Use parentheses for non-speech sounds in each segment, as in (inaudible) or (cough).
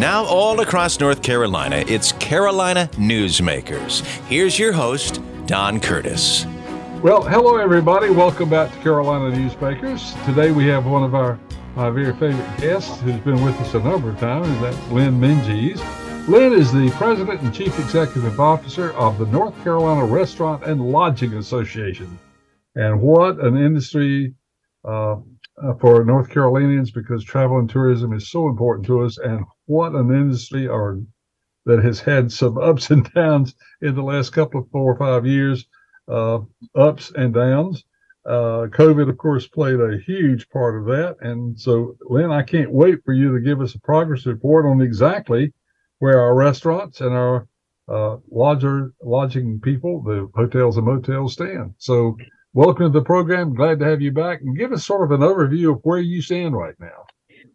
Now, all across North Carolina, it's Carolina Newsmakers. Here's your host, Don Curtis. Well, hello, everybody. Welcome back to Carolina Newsmakers. Today we have one of our my very favorite guests who's been with us a number of times, and that's Lynn Minges. Lynn is the President and Chief Executive Officer of the North Carolina Restaurant and Lodging Association. And what an industry uh, for North Carolinians because travel and tourism is so important to us. And what an industry or that has had some (laughs) ups and downs in the last couple of four or five years, uh, ups and downs. Uh, COVID, of course, played a huge part of that. And so, Lynn, I can't wait for you to give us a progress report on exactly where our restaurants and our uh, lodger, lodging people, the hotels and motels stand. So, welcome to the program. Glad to have you back and give us sort of an overview of where you stand right now.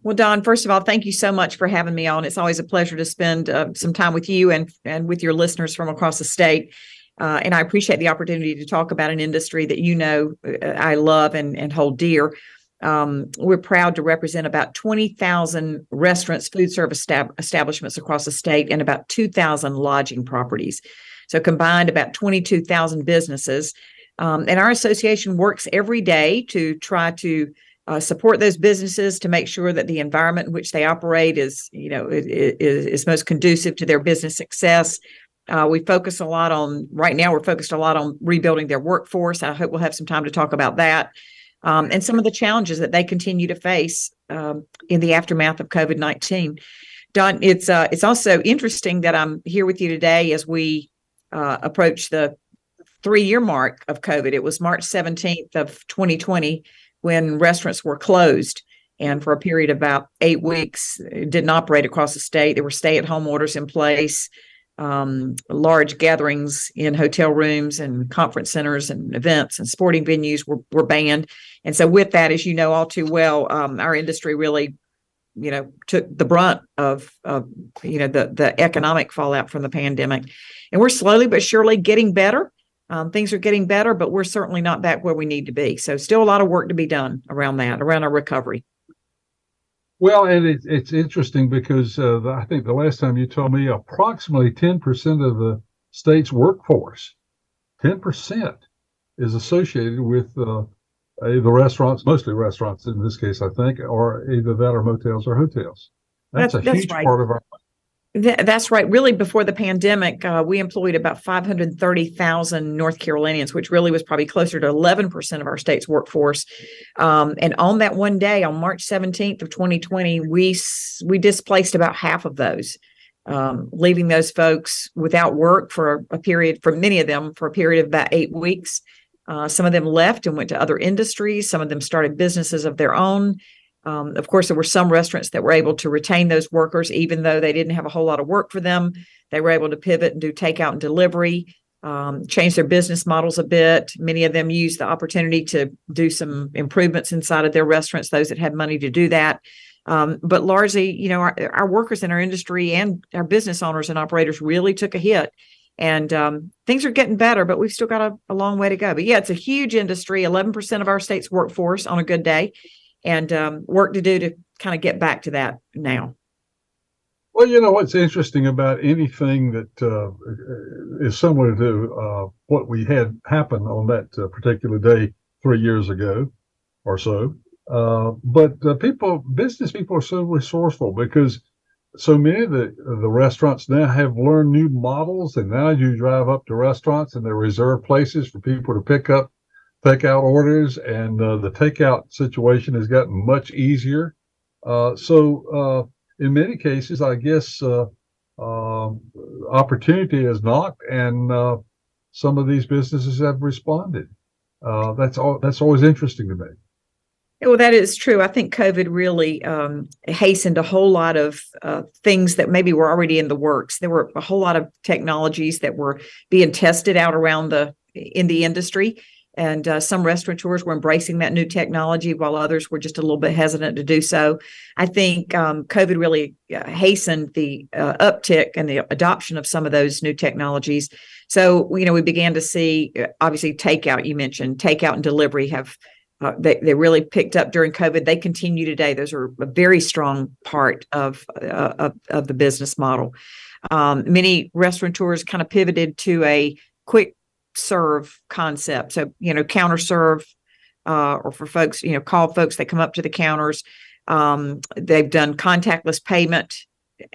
Well, Don, first of all, thank you so much for having me on. It's always a pleasure to spend uh, some time with you and and with your listeners from across the state. Uh, and I appreciate the opportunity to talk about an industry that you know uh, I love and, and hold dear. Um, we're proud to represent about 20,000 restaurants, food service stab- establishments across the state, and about 2,000 lodging properties. So, combined, about 22,000 businesses. Um, and our association works every day to try to uh, support those businesses to make sure that the environment in which they operate is, you know, is, is most conducive to their business success. Uh, we focus a lot on right now. We're focused a lot on rebuilding their workforce. I hope we'll have some time to talk about that um, and some of the challenges that they continue to face um, in the aftermath of COVID nineteen. Don, it's uh, it's also interesting that I'm here with you today as we uh, approach the three year mark of COVID. It was March 17th of 2020 when restaurants were closed. And for a period of about eight weeks, didn't operate across the state. There were stay at home orders in place. Um, large gatherings in hotel rooms and conference centers and events and sporting venues were, were banned. And so, with that, as you know all too well, um, our industry really, you know, took the brunt of, of you know, the the economic fallout from the pandemic. And we're slowly but surely getting better. Um, things are getting better, but we're certainly not back where we need to be. So, still a lot of work to be done around that, around our recovery. Well, and it, it's interesting because uh, the, I think the last time you told me approximately 10% of the state's workforce, 10% is associated with uh, the restaurants, mostly restaurants in this case, I think, or either that or motels or hotels. That's, that's a that's huge right. part of our that's right. Really, before the pandemic, uh, we employed about 530,000 North Carolinians, which really was probably closer to 11% of our state's workforce. Um, and on that one day, on March 17th of 2020, we we displaced about half of those, um, leaving those folks without work for a period, for many of them, for a period of about eight weeks. Uh, some of them left and went to other industries. Some of them started businesses of their own. Um, of course, there were some restaurants that were able to retain those workers, even though they didn't have a whole lot of work for them. They were able to pivot and do takeout and delivery, um, change their business models a bit. Many of them used the opportunity to do some improvements inside of their restaurants, those that had money to do that. Um, but largely, you know, our, our, workers in our industry and our business owners and operators really took a hit. And um, things are getting better, but we've still got a, a long way to go. But yeah, it's a huge industry, 11% of our state's workforce on a good day and um, work to do to kind of get back to that now. Well, you know what's interesting about anything that uh, is similar to uh, what we had happen on that uh, particular day three years ago or so. Uh, but people, business people, are so resourceful because so many of the the restaurants now have learned new models, and now you drive up to restaurants and they reserve places for people to pick up takeout orders, and uh, the takeout situation has gotten much easier. Uh, so, uh, in many cases, I guess uh, um, opportunity has knocked, and uh, some of these businesses have responded. That's all. That's always interesting to me. Well, that is true. I think COVID really um, hastened a whole lot of uh, things that maybe were already in the works. There were a whole lot of technologies that were being tested out around the in the industry, and uh, some restaurateurs were embracing that new technology while others were just a little bit hesitant to do so. I think um, COVID really uh, hastened the uh, uptick and the adoption of some of those new technologies. So, you know, we began to see uh, obviously takeout, you mentioned takeout and delivery have uh, they, they really picked up during COVID. They continue today. Those are a very strong part of uh, of, of the business model. Um, many restaurateurs kind of pivoted to a quick serve concept. So you know, counter serve, uh, or for folks, you know, call folks that come up to the counters. Um, they've done contactless payment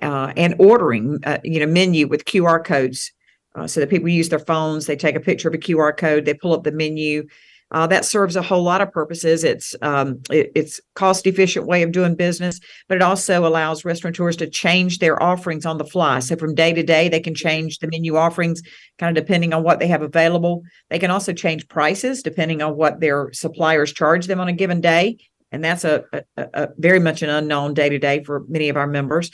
uh, and ordering, uh, you know, menu with QR codes. Uh, so that people use their phones, they take a picture of a QR code, they pull up the menu, uh, that serves a whole lot of purposes. It's um, it, it's cost efficient way of doing business, but it also allows restaurateurs to change their offerings on the fly. So from day to day, they can change the menu offerings kind of depending on what they have available. They can also change prices depending on what their suppliers charge them on a given day, and that's a, a, a very much an unknown day to day for many of our members.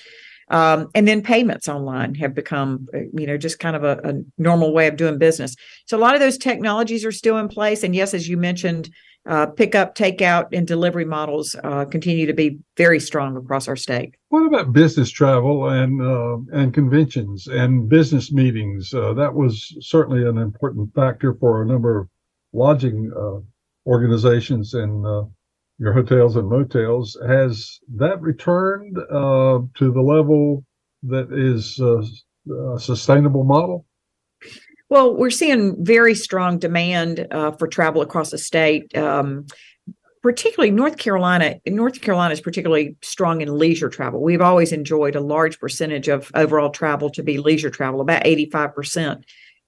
Um, and then payments online have become, uh, you know, just kind of a, a, normal way of doing business. So a lot of those technologies are still in place. And yes, as you mentioned, uh, pickup, takeout, and delivery models uh, continue to be very strong across our state. What about business travel and uh, and conventions and business meetings? Uh, that was certainly an important factor for a number of lodging uh, organizations and your hotels and motels. Has that returned uh, to the level that is uh, a sustainable model? Well, we're seeing very strong demand uh, for travel across the state. Um, particularly North Carolina, North Carolina is particularly strong in leisure travel. We've always enjoyed a large percentage of overall travel to be leisure travel, about 85%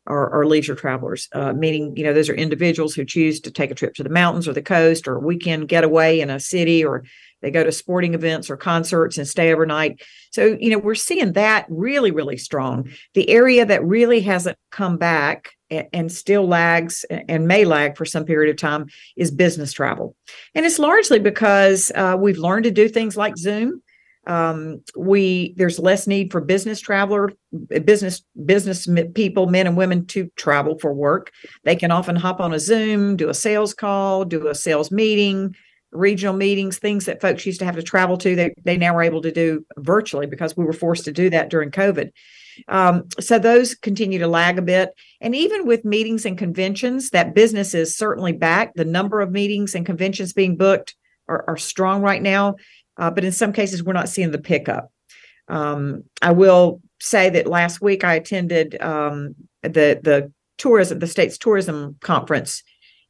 are, are leisure travelers, uh, meaning, you know, those are individuals who choose to take a trip to the mountains or the coast or a weekend getaway in a city or they go to sporting events or concerts and stay overnight. So, you know, we're seeing that really, really strong. The area that really hasn't come back and still lags and may lag for some period of time is business travel. And it's largely because uh, we've learned to do things like Zoom um, we there's less need for business traveler business business people men and women to travel for work. They can often hop on a zoom do a sales call do a sales meeting regional meetings things that folks used to have to travel to. They, they now are able to do virtually because we were forced to do that during covid. Um, so those continue to lag a bit. And even with meetings and conventions that business is certainly back. The number of meetings and conventions being booked are, are strong right now uh, but in some cases we're not seeing the pickup. Um, I will say that last week I attended um, the the tourism the state's tourism conference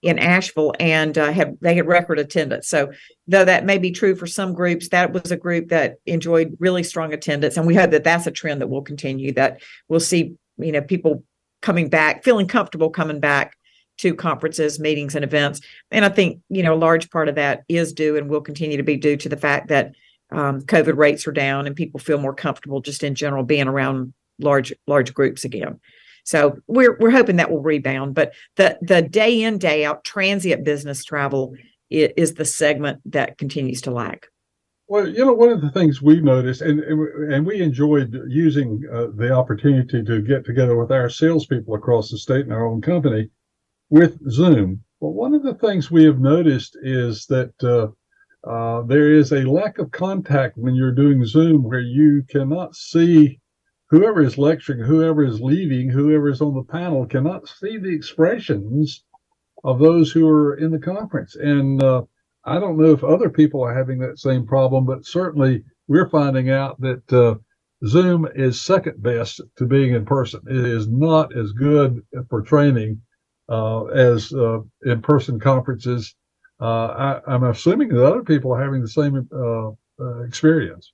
in Asheville and uh, had they had record attendance. So though that may be true for some groups, that was a group that enjoyed really strong attendance, and we hope that that's a trend that will continue. That we'll see, you know, people coming back, feeling comfortable coming back to conferences, meetings, and events. And I think, you know, a large part of that is due and will continue to be due to the fact that um, COVID rates are down and people feel more comfortable just in general being around large large groups again. So we're we're hoping that will rebound. But the the day in day out transient business travel is, is the segment that continues to lag. Well, you know, one of the things we noticed, and and we enjoyed using uh, the opportunity to get together with our salespeople across the state in our own company, with Zoom. Well, one of the things we have noticed is that uh, uh, there is a lack of contact when you're doing Zoom where you cannot see whoever is lecturing, whoever is leading, whoever is on the panel cannot see the expressions of those who are in the conference. And uh, I don't know if other people are having that same problem, but certainly we're finding out that uh, Zoom is second best to being in person. It is not as good for training as uh, in-person conferences. Uh, I, am assuming that other people are having the same experience.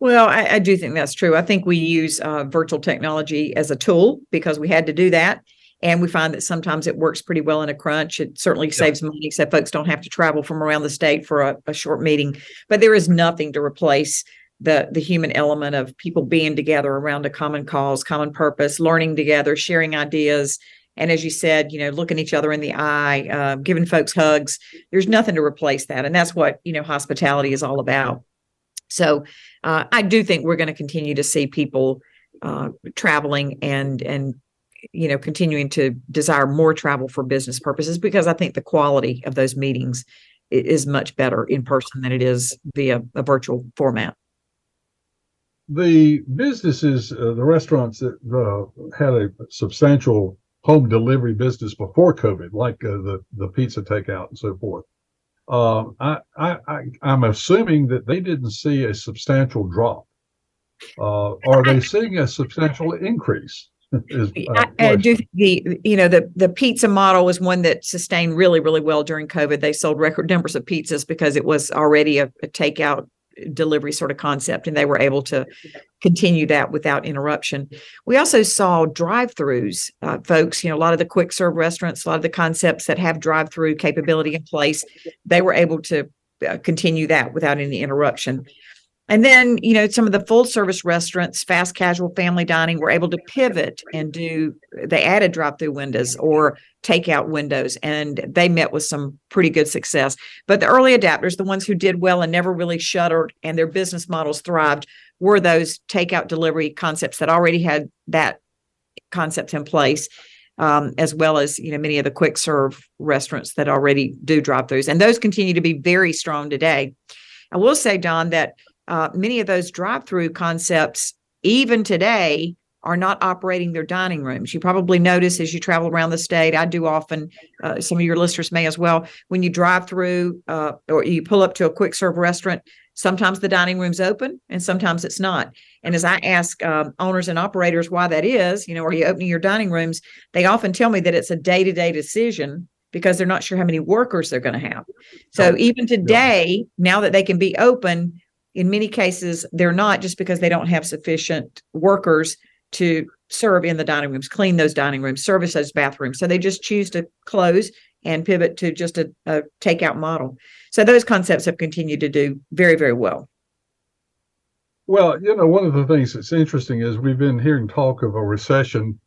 Well, I, I, do think that's true. I think we use uh, virtual technology as a tool because we had to do that. And we find that sometimes it works pretty well in a crunch. It certainly yeah. saves money, so folks don't have to travel from around the state for a, a short meeting. But there is nothing to replace the the human element of people being together around a common cause, common purpose, learning together, sharing ideas, and as you said, you know, looking each other in the eye, uh, giving folks hugs. There's nothing to replace that, and that's what you know hospitality is all about. So uh, I do think we're going to continue to see people uh, traveling and and you know continuing to desire more travel for business purposes because I think the quality of those meetings is much better in person than it is via a virtual format. The businesses, uh, the restaurants that uh, had a substantial home delivery business before COVID, like uh, the the pizza takeout and so forth. uh, I, I, am assuming that they didn't see a substantial drop. Uh, are they seeing a substantial increase? (laughs) Is, uh, I, I do the you know the the pizza model was one that sustained really really well during COVID. They sold record numbers of pizzas because it was already a, a takeout delivery sort of concept and they were able to continue that without interruption. We also saw drive-throughs uh, folks you know a lot of the quick serve restaurants a lot of the concepts that have drive-through capability in place they were able to uh, continue that without any interruption and then, you know, some of the full service restaurants, fast casual family dining, were able to pivot and do, they added drive through windows or takeout windows, and they met with some pretty good success. But the early adapters, the ones who did well and never really shuttered and their business models thrived, were those takeout delivery concepts that already had that concept in place. Um, as well as you know many of the quick serve restaurants that already do drive throughs, and those continue to be very strong today. I will say, Don, that uh, many of those drive-through concepts, even today, are not operating their dining rooms. You probably notice as you travel around the state. I do often. Uh, some of your listeners may as well. When you drive through uh, or you pull up to a quick serve restaurant, sometimes the dining room's open and sometimes it's not. And as I ask um, owners and operators why that is, you know, are you opening your dining rooms? They often tell me that it's a day-to-day decision because they're not sure how many workers they're going to have. So even today, now that they can be open, in many cases they're not just because they don't have sufficient workers to serve in the dining rooms clean those dining rooms service those bathrooms. So they just choose to close and pivot to just a, a takeout model. So those concepts have continued to do very very well. Well you know one of the things that's interesting is we've been hearing talk of a recession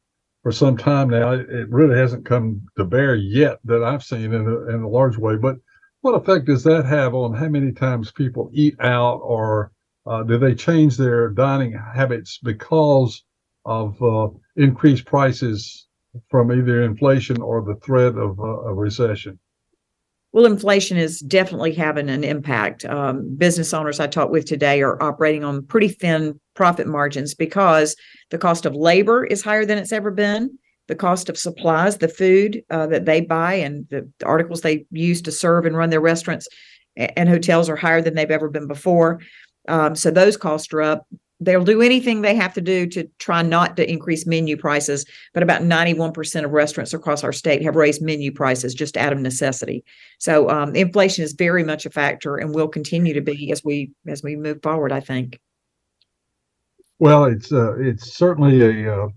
for some time now. It really hasn't come to bear yet that i've seen in a, in a large way but what effect does that have on how many times people eat out, or uh, do they change their dining habits because of uh, increased prices from either inflation or the threat of uh, a recession? Well, inflation is definitely having an impact. Um, business owners I talked with today are operating on pretty thin profit margins because the cost of labor is higher than it's ever been the cost of supplies, the food uh, that they buy, and the, the, articles they use to serve and run their restaurants and hotels are higher than they've ever been before. Um, so those costs are up. They'll do anything they have to do to try not to increase menu prices, but about 91% of restaurants across our state have raised menu prices just out of necessity. So um, inflation is very much a factor and will continue to be as we as we move forward. I think. Well, it's uh, it's certainly a uh,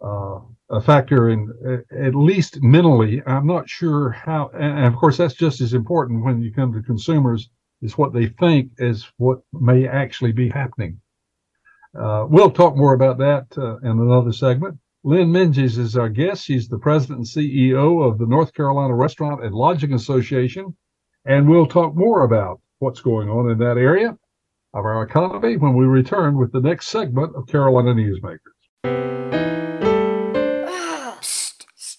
uh a factor in at least mentally. I'm not sure how, and of course, that's just as important when you come to consumers is what they think is what may actually be happening. Uh, we'll talk more about that uh, in another segment. Lynn Minges is our guest. She's the president and CEO of the North Carolina Restaurant and Lodging Association. And we'll talk more about what's going on in that area of our economy when we return with the next segment of Carolina Newsmakers.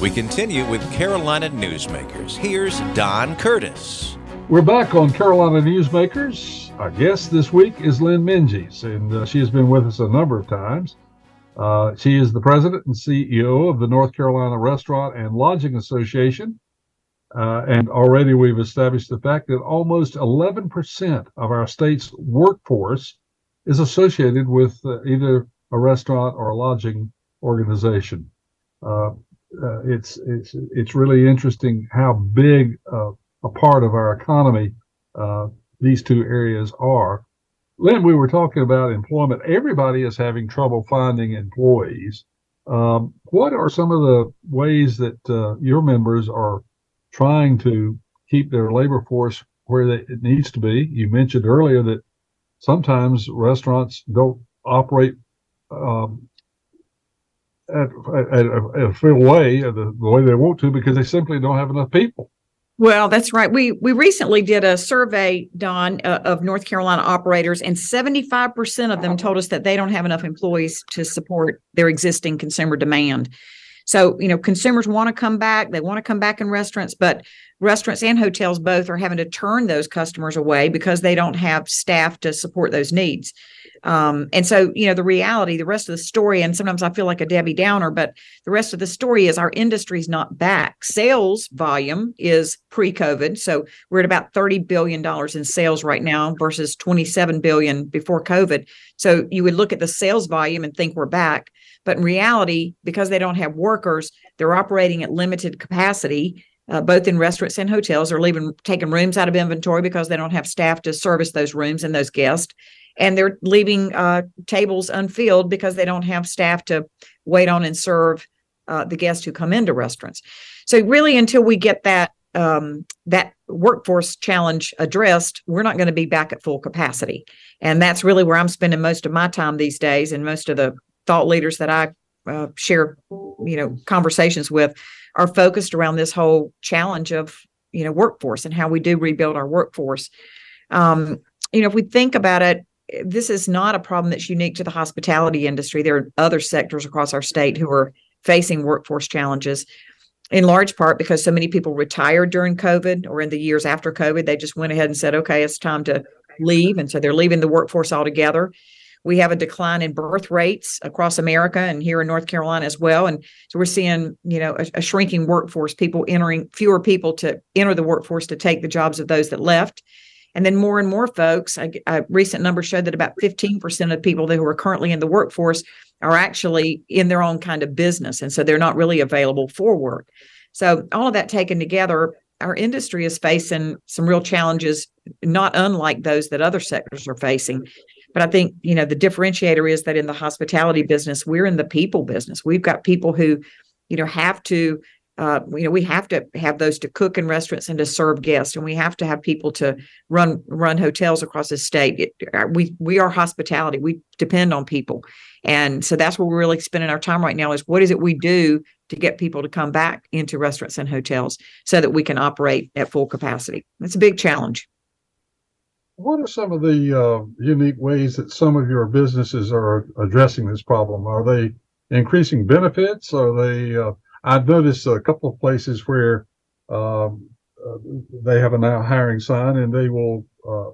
We continue with Carolina Newsmakers. Here's Don Curtis. We're back on Carolina Newsmakers. Our guest this week is Lynn Minges, and uh, she has been with us a number of times. Uh, she is the president and CEO of the North Carolina Restaurant and Lodging Association. Uh, and already we've established the fact that almost 11% of our state's workforce is associated with uh, either a restaurant or a lodging organization. Uh, uh, it's it's it's really interesting how big uh, a part of our economy uh, these two areas are. Lynn, we were talking about employment. Everybody is having trouble finding employees. Um, what are some of the ways that uh, your members are trying to keep their labor force where they, it needs to be? You mentioned earlier that sometimes restaurants don't operate um, at, at, at, a full way, the, the way they want to, because they simply don't have enough people. Well, that's right. We we recently did a survey, Don, uh, of North Carolina operators, and seventy five percent of them told us that they don't have enough employees to support their existing consumer demand. So, you know, consumers want to come back. They want to come back in restaurants, but restaurants and hotels both are having to turn those customers away because they don't have staff to support those needs. Um, and so, you know, the reality, the rest of the story, and sometimes I feel like a Debbie Downer, but the rest of the story is our industry is not back. Sales volume is pre-COVID, so we're at about thirty billion dollars in sales right now versus twenty-seven billion before COVID. So you would look at the sales volume and think we're back, but in reality, because they don't have workers, they're operating at limited capacity. Uh, both in restaurants and hotels, are leaving taking rooms out of inventory because they don't have staff to service those rooms and those guests and they're leaving uh, tables unfilled because they don't have staff to wait on and serve uh, the guests who come into restaurants. So really, until we get that um, that workforce challenge addressed, we're not going to be back at full capacity, and that's really where I'm spending most of my time these days, and most of the thought leaders that I uh, share, you know, conversations with are focused around this whole challenge of you know workforce and how we do rebuild our workforce. Um, you know, if we think about it, this is not a problem that's unique to the hospitality industry. There are other sectors across our state who are facing workforce challenges, in large part because so many people retired during COVID or in the years after COVID. They just went ahead and said, okay, it's time to leave. And so they're leaving the workforce altogether. We have a decline in birth rates across America and here in North Carolina as well. And so we're seeing, you know, a, a shrinking workforce, people entering, fewer people to enter the workforce to take the jobs of those that left. And then more and more folks, a, a recent number showed that about 15% of people who are currently in the workforce are actually in their own kind of business. And so they're not really available for work. So, all of that taken together, our industry is facing some real challenges, not unlike those that other sectors are facing. But I think, you know, the differentiator is that in the hospitality business, we're in the people business. We've got people who, you know, have to uh, you know we have to have those to cook in restaurants and to serve guests and we have to have people to run run hotels across the state. It, uh, we we are hospitality. We depend on people. And so that's where we're really spending our time right now is what is it we do to get people to come back into restaurants and hotels so that we can operate at full capacity? It's a big challenge. What are some of the uh, unique ways that some of your businesses are addressing this problem? Are they increasing benefits? Are they uh, I've noticed a couple of places where um, uh, they have a now hiring sign, and they will, uh,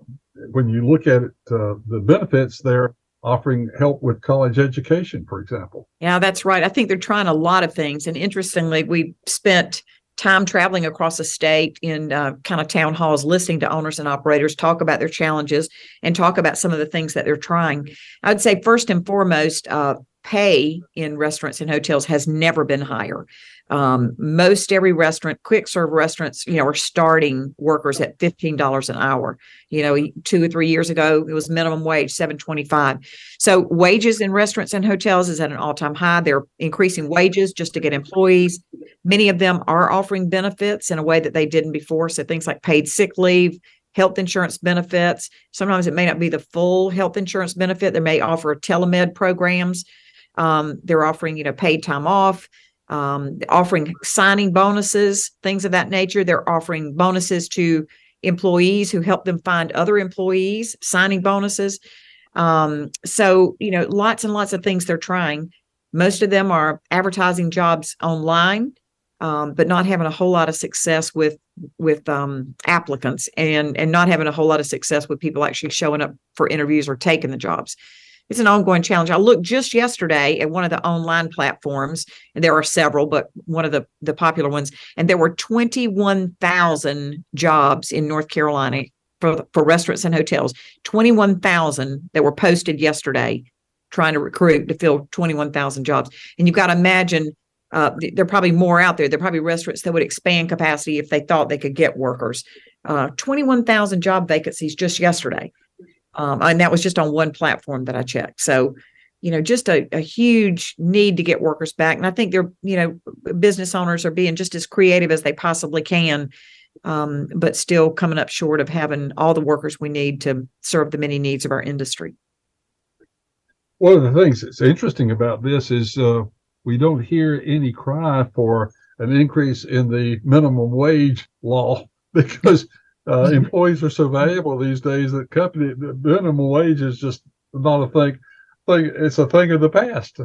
when you look at it, uh, the benefits, they're offering help with college education, for example. Yeah, that's right. I think they're trying a lot of things. And interestingly, we spent time traveling across the state in uh, kind of town halls, listening to owners and operators talk about their challenges and talk about some of the things that they're trying. I'd say, first and foremost, uh, pay in restaurants and hotels has never been higher. Um, most every restaurant, quick serve restaurants, you know, are starting workers at fifteen dollars an hour. You know, two or three years ago, it was minimum wage seven twenty five. So wages in restaurants and hotels is at an all time high. They're increasing wages just to get employees. Many of them are offering benefits in a way that they didn't before. So things like paid sick leave, health insurance benefits. Sometimes it may not be the full health insurance benefit. They may offer telemed programs um, they're offering, you know, paid time off, um, offering signing bonuses, things of that nature. They're offering bonuses to employees who help them find other employees, signing bonuses. Um, so, you know, lots and lots of things they're trying. Most of them are advertising jobs online. um, but not having a whole lot of success with with um, applicants and and not having a whole lot of success with people actually showing up for interviews or taking the jobs. It's an ongoing challenge. I looked just yesterday at one of the online platforms, and there are several, but one of the the popular ones, and there were twenty one thousand jobs in North Carolina for for restaurants and hotels. Twenty one thousand that were posted yesterday, trying to recruit to fill twenty one thousand jobs. And you've got to imagine uh, there are probably more out there. There are probably restaurants that would expand capacity if they thought they could get workers. Uh, 21,000 job vacancies just yesterday. Um, and that was just on one platform that I checked. So, you know, just a, a huge need to get workers back. And I think they're, you know, business owners are being just as creative as they possibly can, um, but still coming up short of having all the workers we need to serve the many needs of our industry. One of the things that's interesting about this is uh, we don't hear any cry for an increase in the minimum wage law (laughs) because uh, mm-hmm. employees are so valuable these days that company the minimum wage is just not a thing. Thing it's a thing of the past.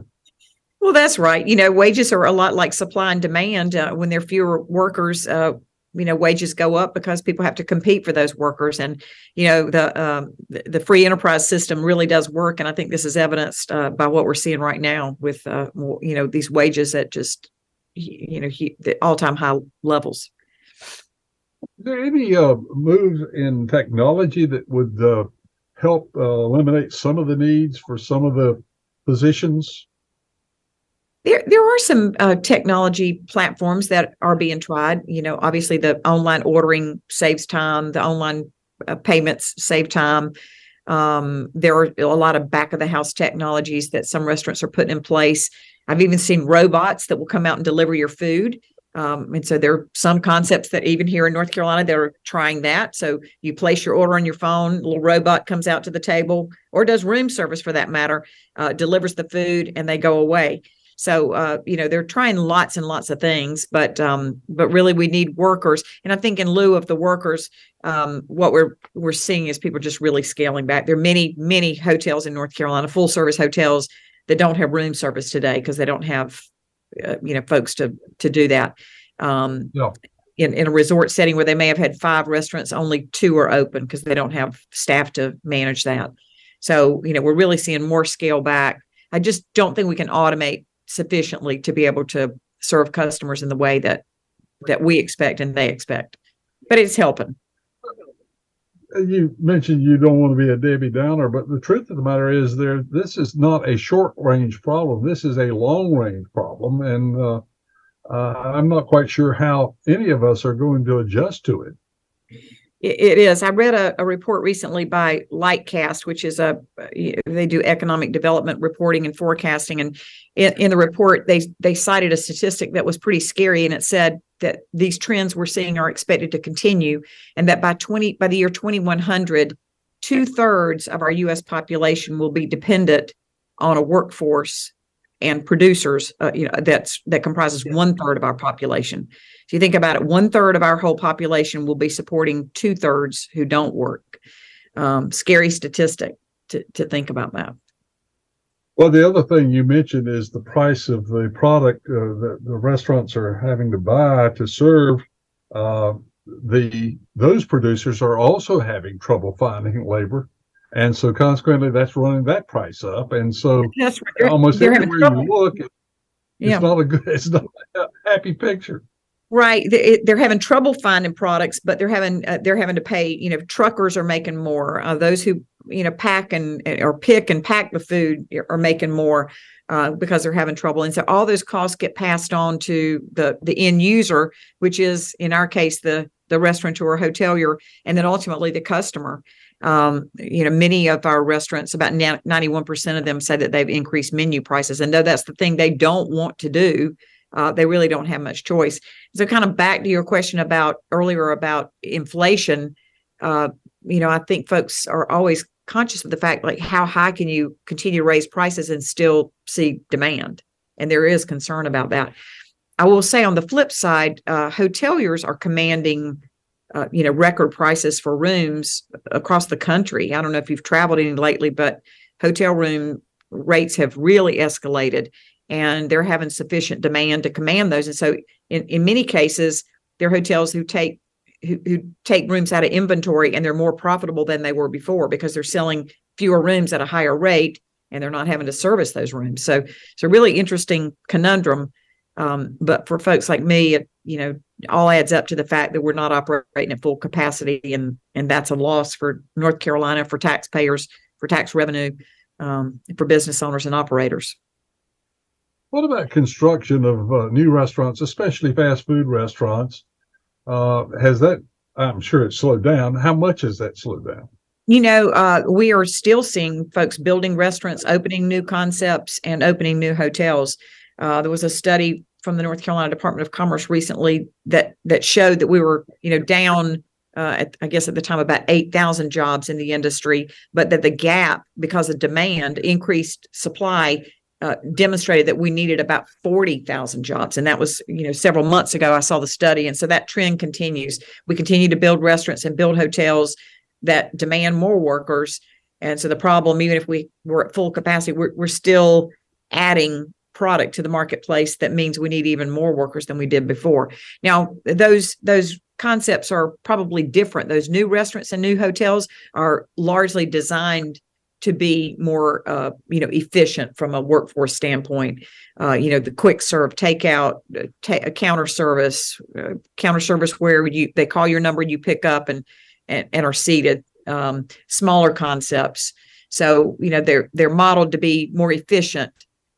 Well, that's right. You know, wages are a lot like supply and demand. Uh, when there are fewer workers, uh, you know wages go up because people have to compete for those workers and you know the um, the, free enterprise system really does work and i think this is evidenced uh, by what we're seeing right now with uh, you know these wages at just you know the all-time high levels there any uh, moves in technology that would uh, help uh, eliminate some of the needs for some of the positions there, there are some uh, technology platforms that are being tried. You know, obviously the online ordering saves time. The online uh, payments save time. Um, there are a lot of back of the house technologies that some restaurants are putting in place. I've even seen robots that will come out and deliver your food. Um, and so there are some concepts that even here in North Carolina, they're trying that. So you place your order on your phone, a little robot comes out to the table, or does room service for that matter, uh, delivers the food, and they go away. So uh, you know they're trying lots and lots of things, but um, but really we need workers. And I think in lieu of the workers, um, what we're we're seeing is people just really scaling back. There are many many hotels in North Carolina, full service hotels that don't have room service today because they don't have uh, you know folks to to do that. Um, yeah. In, in a resort setting where they may have had five restaurants, only two are open because they don't have staff to manage that. So, you know, we're really seeing more scale back. I just don't think we can automate sufficiently to be able to serve customers in the way that that we expect and they expect. But it's helping. You mentioned you don't want to be a Debbie Downer, but the truth of the matter is, there this is not a short range problem. This is a long range problem, and uh, uh, I'm not quite sure how any of us are going to adjust to it. It is. I read a, a, report recently by Lightcast, which is a they do economic development reporting and forecasting. And in, in, the report, they they cited a statistic that was pretty scary, and it said that these trends we're seeing are expected to continue, and that by twenty by the year twenty one hundred, two thirds of our U.S. population will be dependent on a workforce and producers. Uh, you know that's that comprises one third of our population. If you think about it, one third of our whole population will be supporting two thirds who don't work. Um, scary statistic to, to think about that. Well, the other thing you mentioned is the price of the product uh, that the restaurants are having to buy to serve. Uh, the those producers are also having trouble finding labor, and so consequently, that's running that price up. And so, (laughs) right. almost they're everywhere you look, it's yeah. not a good, (laughs) it's not a happy picture. Right, they're having trouble finding products, but they're having uh, they're having to pay. You know, truckers are making more. Uh, those who you know pack and or pick and pack the food are making more uh, because they're having trouble, and so all those costs get passed on to the the end user, which is in our case the the restaurateur, hotelier, and then ultimately the customer. Um, you know, many of our restaurants, about 91% of them say that they've increased menu prices. And though that's the thing they don't want to do, uh, they really don't have much choice. So, kind of back to your question about earlier about inflation, uh, you know, I think folks are always conscious of the fact like how high can you continue to raise prices and still see demand, and there is concern about that. I will say on the flip side, uh, hoteliers are commanding, uh, you know, record prices for rooms across the country. I don't know if you've traveled any lately, but hotel room rates have really escalated and they're having sufficient demand to command those. And so, in, in many cases, there are hotels who take who, who take rooms out of inventory and they're more profitable than they were before because they're selling fewer rooms at a higher rate and they're not having to service those rooms. So it's a really interesting conundrum. Um, but for folks like me, it, you know, all adds up to the fact that we're not operating at full capacity, and and that's a loss for North Carolina, for taxpayers, for tax revenue, um, for business owners and operators. What about construction of uh, new restaurants, especially fast food restaurants? Uh, has that? I'm sure it's slowed down. How much has that slowed down? You know, uh, we are still seeing folks building restaurants, opening new concepts, and opening new hotels. Uh, there was a study from the North Carolina Department of Commerce recently that that showed that we were, you know, down. Uh, at, I guess at the time about eight thousand jobs in the industry, but that the gap because of demand, increased supply, uh, demonstrated that we needed about 40,000 jobs. And that was, you know, several months ago, I saw the study. And so that trend continues. We continue to build restaurants and build hotels that demand more workers. And so the problem, even if we were at full capacity, we're, we're still adding product to the marketplace that means we need even more workers than we did before. Now, those those concepts are probably different. Those new restaurants and new hotels are largely designed to be more uh, you know efficient from a workforce standpoint uh, you know the quick serve takeout uh, ta- counter service uh, counter service where you they call your number you pick up and and, and are seated um, smaller concepts so you know they're they're modeled to be more efficient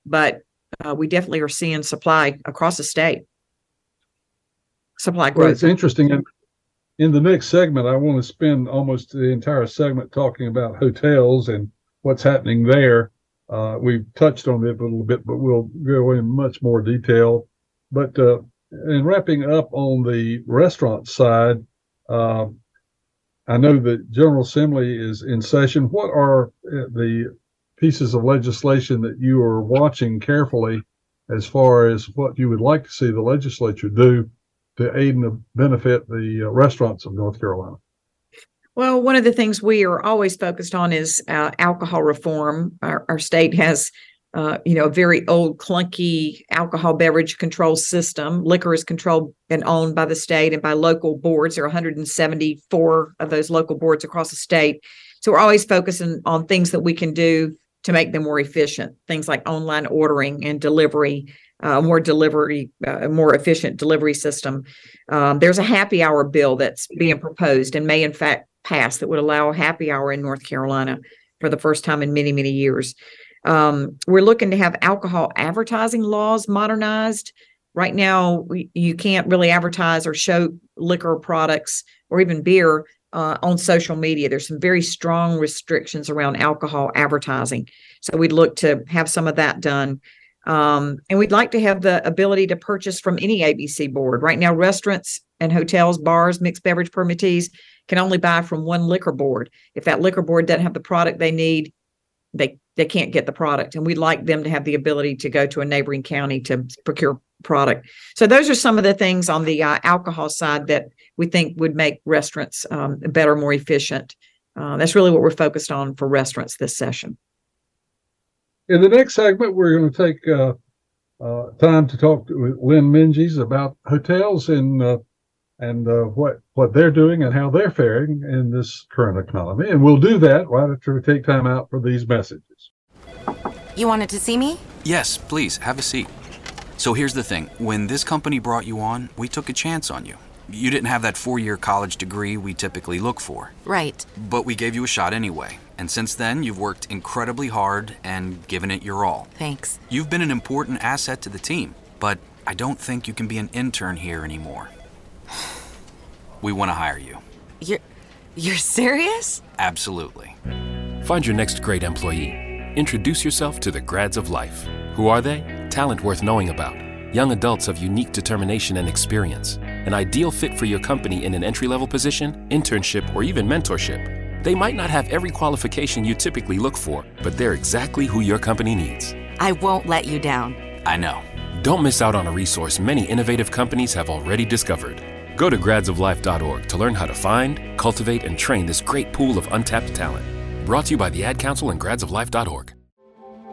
but uh, we definitely are seeing supply across the state supply growth well, it's interesting and in the next segment, I want to spend almost the entire segment talking about hotels and what's happening there. Uh, we've touched on it a little bit, but we'll go in much more detail. But uh, in wrapping up on the restaurant side, uh, I know that General Assembly is in session. What are uh, the pieces of legislation that you are watching carefully as far as what you would like to see the legislature do to aid and benefit the uh, restaurants of North Carolina? Well, one of the things we are always focused on is uh, alcohol reform. Our, our state has, uh, you know, a very old, clunky alcohol beverage control system. Liquor is controlled and owned by the state and by local boards. There are 174 of those local boards across the state. So we're always focusing on things that we can do to make them more efficient. Things like online ordering and delivery, uh, more delivery, uh, more efficient delivery system. Um, there's a happy hour bill that's being proposed and may, in fact, pass that would allow happy hour in North Carolina for the first time in many, many years. Um, we're looking to have alcohol advertising laws modernized. Right now, we, you can't really advertise or show liquor products or even beer uh, on social media. There's some very strong restrictions around alcohol advertising. So we'd look to have some of that done. Um, and we'd like to have the ability to purchase from any ABC board. Right now, restaurants and hotels, bars, mixed beverage permittees can only buy from one liquor board. If that liquor board doesn't have the product they need, they they can't get the product. And we'd like them to have the ability to go to a neighboring county to procure product. So those are some of the things on the uh, alcohol side that we think would make restaurants um, better, more efficient. Uh, that's really what we're focused on for restaurants this session. In the next segment, we're going to take uh, uh, time to talk to Lynn Minges about hotels and uh, and uh, what what they're doing and how they're faring in this current economy. And we'll do that right after we take time out for these messages. You wanted to see me? Yes, please have a seat. So here's the thing: when this company brought you on, we took a chance on you. You didn't have that four-year college degree we typically look for. Right. But we gave you a shot anyway. And since then, you've worked incredibly hard and given it your all. Thanks. You've been an important asset to the team, but I don't think you can be an intern here anymore. (sighs) We want to hire you. You're you're serious? Absolutely. Find your next great employee. Introduce yourself to the grads of life. Who are they? Talent worth knowing about. Young adults of unique determination and experience. An ideal fit for your company in an entry level position, internship, or even mentorship. They might not have every qualification you typically look for, but they're exactly who your company needs. I won't let you down. I know. Don't miss out on a resource many innovative companies have already discovered. Go to gradsoflife.org to learn how to find, cultivate, and train this great pool of untapped talent. Brought to you by the Ad Council and gradsoflife.org.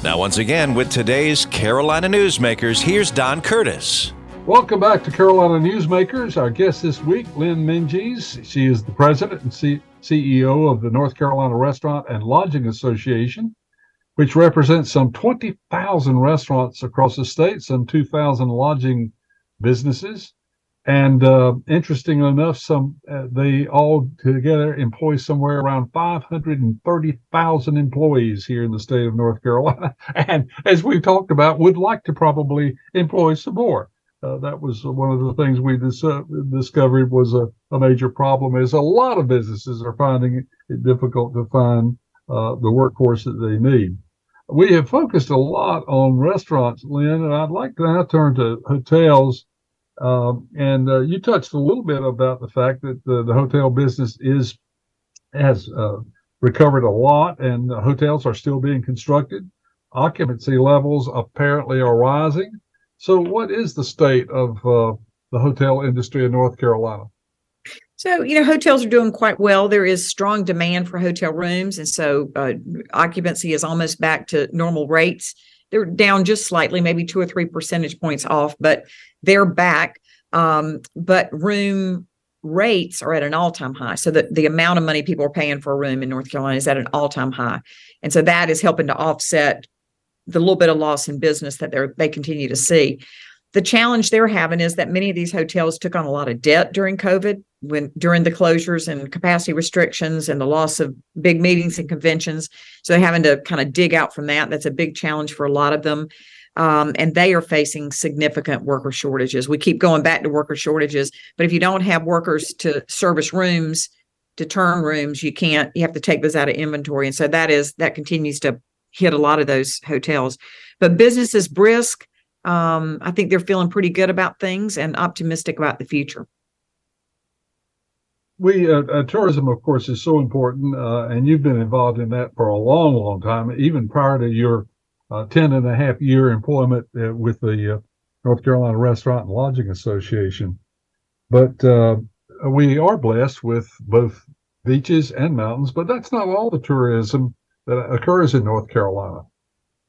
Now, once again, with today's Carolina Newsmakers, here's Don Curtis. Welcome back to Carolina Newsmakers. Our guest this week, Lynn Minges. She is the president and C- CEO of the North Carolina Restaurant and Lodging Association, which represents some 20,000 restaurants across the state, some 2,000 lodging businesses. And uh, interesting enough, some uh, they all together employ somewhere around 530,000 employees here in the state of North Carolina. (laughs) And as we've talked about, would like to probably employ some more. Uh, that was one of the things we dis- uh, discovered was a, a, major problem. Is a lot of businesses are finding it difficult to find uh, the workforce that they need. We have focused a lot on restaurants, Lynn, and I'd like to now turn to hotels um, and uh, you touched a little bit about the fact that the, the hotel business is has uh, recovered a lot, and hotels are still being constructed. Occupancy levels apparently are rising. So, what is the state of uh, the hotel industry in North Carolina? So, you know, hotels are doing quite well. There is strong demand for hotel rooms. And so uh, occupancy is almost back to normal rates. They're down just slightly, maybe two or three percentage points off, but they're back. Um, but room rates are at an all-time high. So the, the amount of money people are paying for a room in North Carolina is at an all-time high. And so that is helping to offset the little bit of loss in business that they're they continue to see. The challenge they're having is that many of these hotels took on a lot of debt during COVID when during the closures and capacity restrictions and the loss of big meetings and conventions. So they're having to kind of dig out from that. That's a big challenge for a lot of them. Um, and they are facing significant worker shortages. We keep going back to worker shortages, but if you don't have workers to service rooms, to turn rooms, you can't. You have to take those out of inventory, and so that is that continues to hit a lot of those hotels. But business is brisk. Um, I think they're feeling pretty good about things and optimistic about the future. We uh, uh, tourism, of course, is so important, uh, and you've been involved in that for a long, long time, even prior to your uh, 10 and a half year employment uh, with the uh, North Carolina Restaurant and Lodging Association. But uh, we are blessed with both beaches and mountains, but that's not all the tourism that occurs in North Carolina.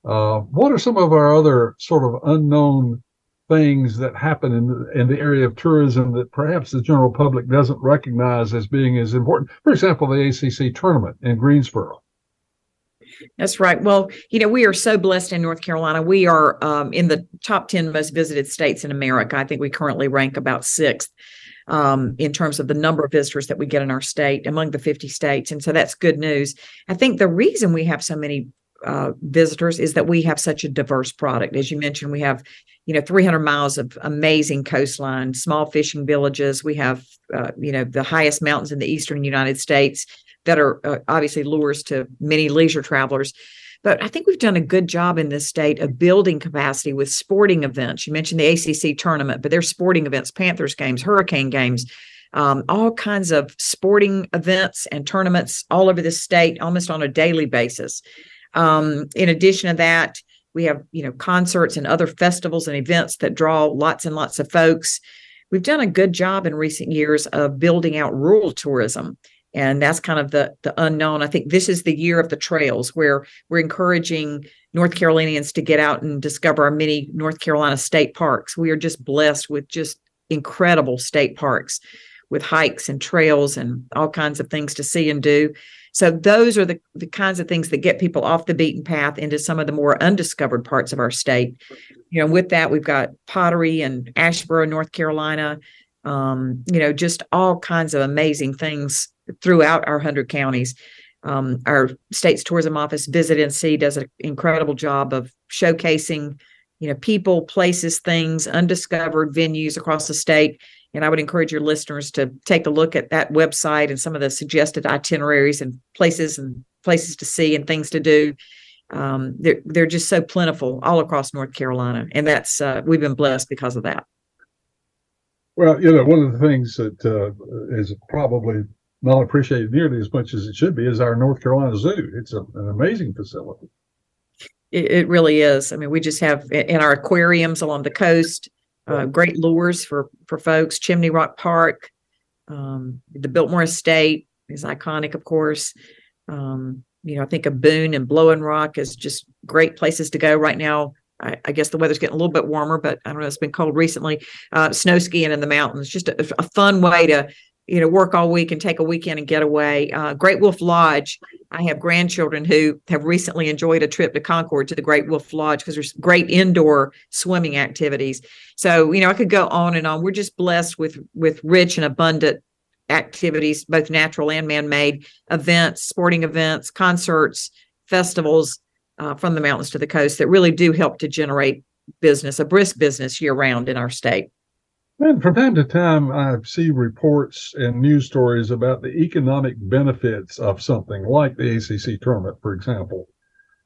What are some of our other sort of unknown things that happen in the, in the area of tourism that perhaps the general public doesn't recognize as being as important? For example, the ACC tournament in Greensboro. That's right. Well, you know, we are so blessed in North Carolina. We are um, in the top 10 most visited states in America. I think we currently rank about sixth um, in terms of the number of visitors that we get in our state among the 50 states. And so that's good news. I think the reason we have so many uh, visitors is that we have such a diverse product. As you mentioned, we have, you know, 300 miles of amazing coastline, small fishing villages. We have, uh, you know, the highest mountains in the eastern United States that are uh, obviously lures to many leisure travelers. But I think we've done a good job in this state of building capacity with sporting events. You mentioned the ACC tournament, but there's sporting events, Panthers games, Hurricane games, um, all kinds of sporting events and tournaments all over the state, almost on a daily basis. Um, in addition to that, we have you know concerts and other festivals and events that draw lots and lots of folks. We've done a good job in recent years of building out rural tourism and that's kind of the the unknown. I think this is the year of the trails where we're encouraging north carolinians to get out and discover our many north carolina state parks. We are just blessed with just incredible state parks with hikes and trails and all kinds of things to see and do so those are the, the kinds of things that get people off the beaten path into some of the more undiscovered parts of our state you know with that we've got pottery and asheboro north carolina um, you know just all kinds of amazing things throughout our 100 counties. Um, our state's tourism office, Visit NC, does an incredible job of showcasing, you know, people, places, things, undiscovered venues across the state. And I would encourage your listeners to take a look at that website and some of the suggested itineraries and places and places to see and things to do. um, they're they're just so plentiful all across North Carolina, and that's uh, we've been blessed because of that. Well, you know, one of the things that uh, is probably not appreciated nearly as much as it should be is our North Carolina Zoo. It's a, an amazing facility. It, it, really is. I mean, we just have in our aquariums along the coast, uh, great lures for for folks. Chimney Rock Park, um, the Biltmore Estate is iconic, of course. Um, you know, I think a Boone and Blowing Rock is just great places to go right now. I, I, guess the weather's getting a little bit warmer, but I don't know. It's been cold recently. Uh, snow skiing in the mountains, just a, a, fun way to, you know, work all week and take a weekend and get away. Uh, Great Wolf Lodge. I have grandchildren who have recently enjoyed a trip to Concord to the Great Wolf Lodge because there's great indoor swimming activities. So, you know, I could go on and on. We're just blessed with with rich and abundant activities, both natural and man-made events, sporting events, concerts, festivals uh, from the mountains to the coast that really do help to generate business, a brisk business year round in our state. And from time to time, I see reports and news stories about the economic benefits of something like the ACC tournament, for example.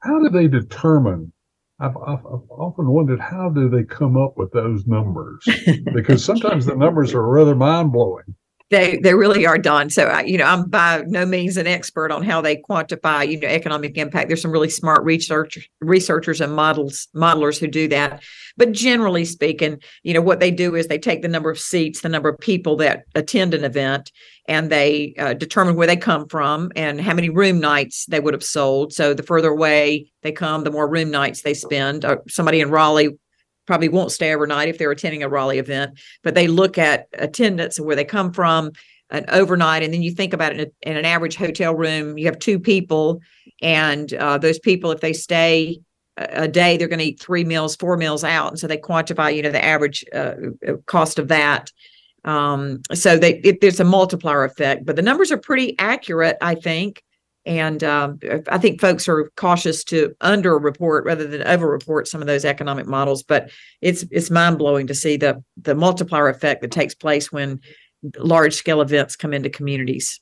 How do they determine? I've, I've, I've often wondered how do they come up with those numbers? (laughs) because sometimes the numbers are rather mind blowing. They they really are done. So I, you know, I'm by no means an expert on how they quantify, you know, economic impact. There's some really smart research researchers and models modelers who do that. But generally speaking, you know, what they do is they take the number of seats, the number of people that attend an event, and they uh, determine where they come from and how many room nights they would have sold. So the further away they come, the more room nights they spend. Uh, somebody in Raleigh probably won't stay overnight if they're attending a Raleigh event, but they look at attendance and where they come from, an overnight, and then you think about it in, an average hotel room, you have two people, and uh, those people, if they stay a, a day, they're going to eat three meals, four meals out, and so they quantify, you know, the average uh, uh, cost of that. Um, so they, it, there's a multiplier effect, but the numbers are pretty accurate, I think. And um, I think folks are cautious to under-report rather than over-report some of those economic models. But it's it's mind-blowing to see the the multiplier effect that takes place when large-scale events come into communities.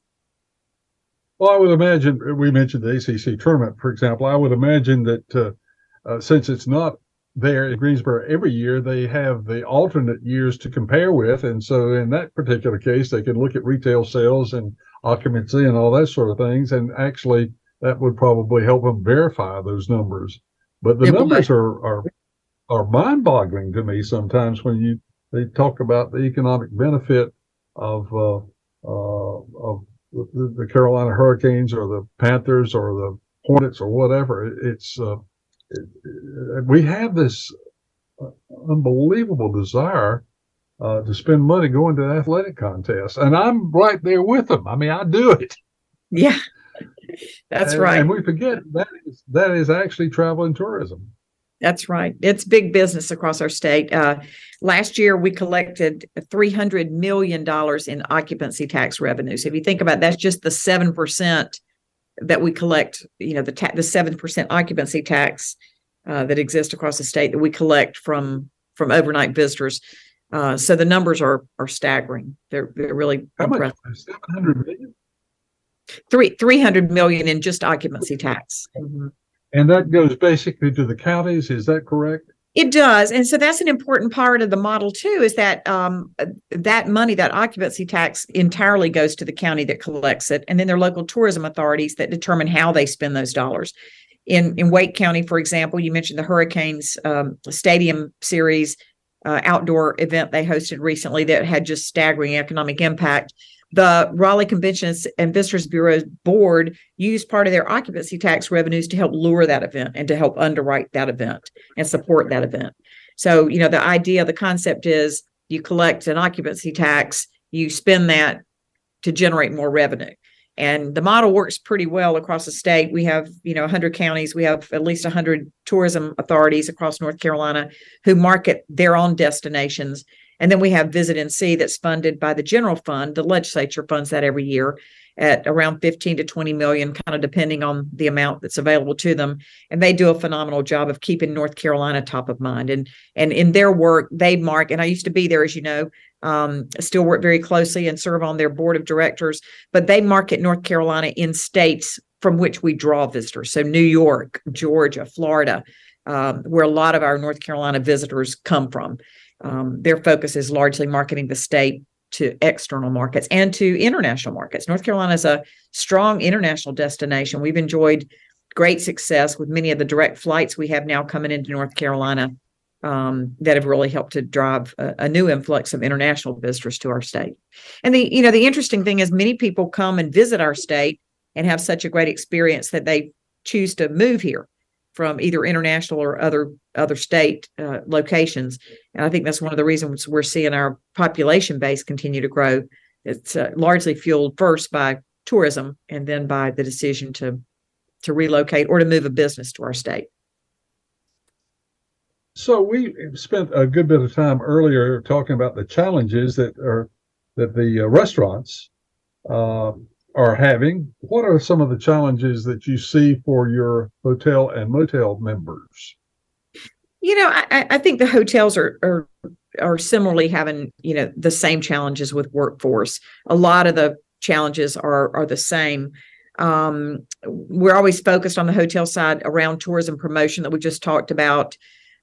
Well, I would imagine we mentioned the ACC tournament, for example. I would imagine that uh, uh, since it's not there in Greensboro every year, they have the alternate years to compare with, and so in that particular case, they can look at retail sales and occupancy and all that sort of things. And actually, that would probably help them verify those numbers. But the numbers are are are mind boggling to me sometimes when you they talk about the economic benefit of uh, uh, of the, the, Carolina Hurricanes or the Panthers or the Hornets or whatever. It's uh, it, it, we have this uh, unbelievable desire uh, to spend money going to the athletic contests, and I'm right there with them. I mean, I do it. Yeah, that's and, right. And we forget that is that is actually travel and tourism. That's right. It's big business across our state. Uh, last year, we collected $300 million in occupancy tax revenue. So if you think about it, that's just the 7% that we collect, you know, the ta- the 7% occupancy tax uh, that exists across the state that we collect from from overnight visitors. Uh, so the numbers are are staggering. They're they're really How impressive. Much? Seven hundred million. Three three hundred million in just occupancy tax. Mm-hmm. And that goes basically to the counties. Is that correct? It does, and so that's an important part of the model too. Is that um, that money, that occupancy tax, entirely goes to the county that collects it, and then there are local tourism authorities that determine how they spend those dollars. In in Wake County, for example, you mentioned the Hurricanes um, Stadium Series uh, outdoor event they hosted recently that had just staggering economic impact. The Raleigh Conventions and Visitors Bureau board used part of their occupancy tax revenues to help lure that event and to help underwrite that event and support that event. So, you know, the idea, the concept is you collect an occupancy tax, you spend that to generate more revenue and the model works pretty well across the state. We have you know 100 counties. We have at least 100 tourism authorities across north carolina who market their own destinations and then we have visit nc that's funded by the general fund the legislature funds that every year at around 15 to 20 million kind of depending on the amount that's available to them and they do a phenomenal job of keeping north carolina top of mind and and in their work they mark and i used to be there as you know um, still work very closely and serve on their board of directors, but they market North Carolina in states from which we draw visitors. So New York, Georgia, Florida, um, where a lot of our North Carolina visitors come from. Um, their focus is largely marketing the state to external markets and to international markets. North Carolina is a strong international destination. We've enjoyed great success with many of the direct flights we have now coming into North Carolina um, that have really helped to drive a, a, new influx of international visitors to our state. And the you know the interesting thing is many people come and visit our state and have such a great experience that they choose to move here from either international or other other state uh, locations. And I think that's one of the reasons we're seeing our population base continue to grow. It's uh, largely fueled first by tourism and then by the decision to to relocate or to move a business to our state. So we spent a good bit of time earlier talking about the challenges that are that the uh, restaurants uh, are having. What are some of the challenges that you see for your hotel and motel members? You know, I, I think the hotels are, are are similarly having you know the same challenges with workforce. A lot of the challenges are are the same. Um, we're always focused on the hotel side around tourism promotion that we just talked about.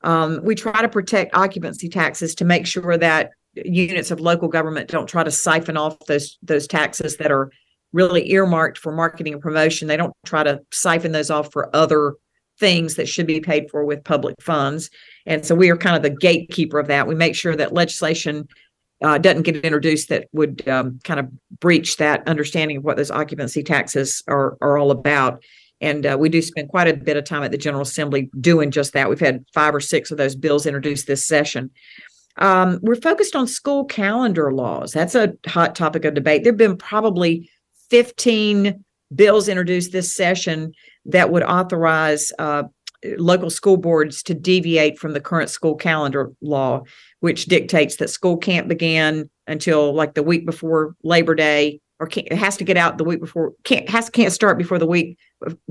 Um, we try to protect occupancy taxes to make sure that units of local government don't try to siphon off those those taxes that are really earmarked for marketing and promotion. They don't try to siphon those off for other things that should be paid for with public funds. And so we are kind of the gatekeeper of that. We make sure that legislation uh, doesn't get introduced that would um, kind of breach that understanding of what those occupancy taxes are are all about. And uh, we do spend quite a bit of time at the General Assembly doing just that. We've had five or six of those bills introduced this session. Um, we're focused on school calendar laws. That's a hot topic of debate. There have been probably 15 bills introduced this session that would authorize uh, local school boards to deviate from the current school calendar law, which dictates that school can't begin until like the week before Labor Day, or can't, it has to get out the week before can't has can't start before the week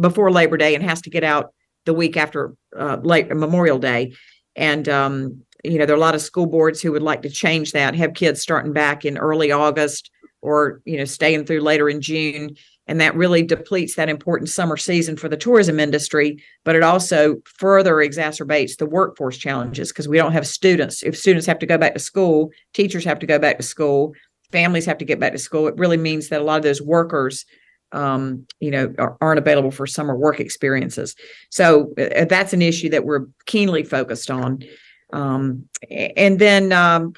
before Labor Day, and has to get out the week after uh, late Memorial Day. And um, you know, there are a lot of school boards who would like to change that, have kids starting back in early August or you know staying through later in June. And that really depletes that important summer season for the tourism industry but it also further exacerbates the workforce challenges because we don't have students. If students have to go back to school teachers have to go back to school families have to get back to school. It really means that a lot of those workers um, you know are, aren't available for summer work experiences. So uh, that's an issue that we're keenly focused on. Um, and then um,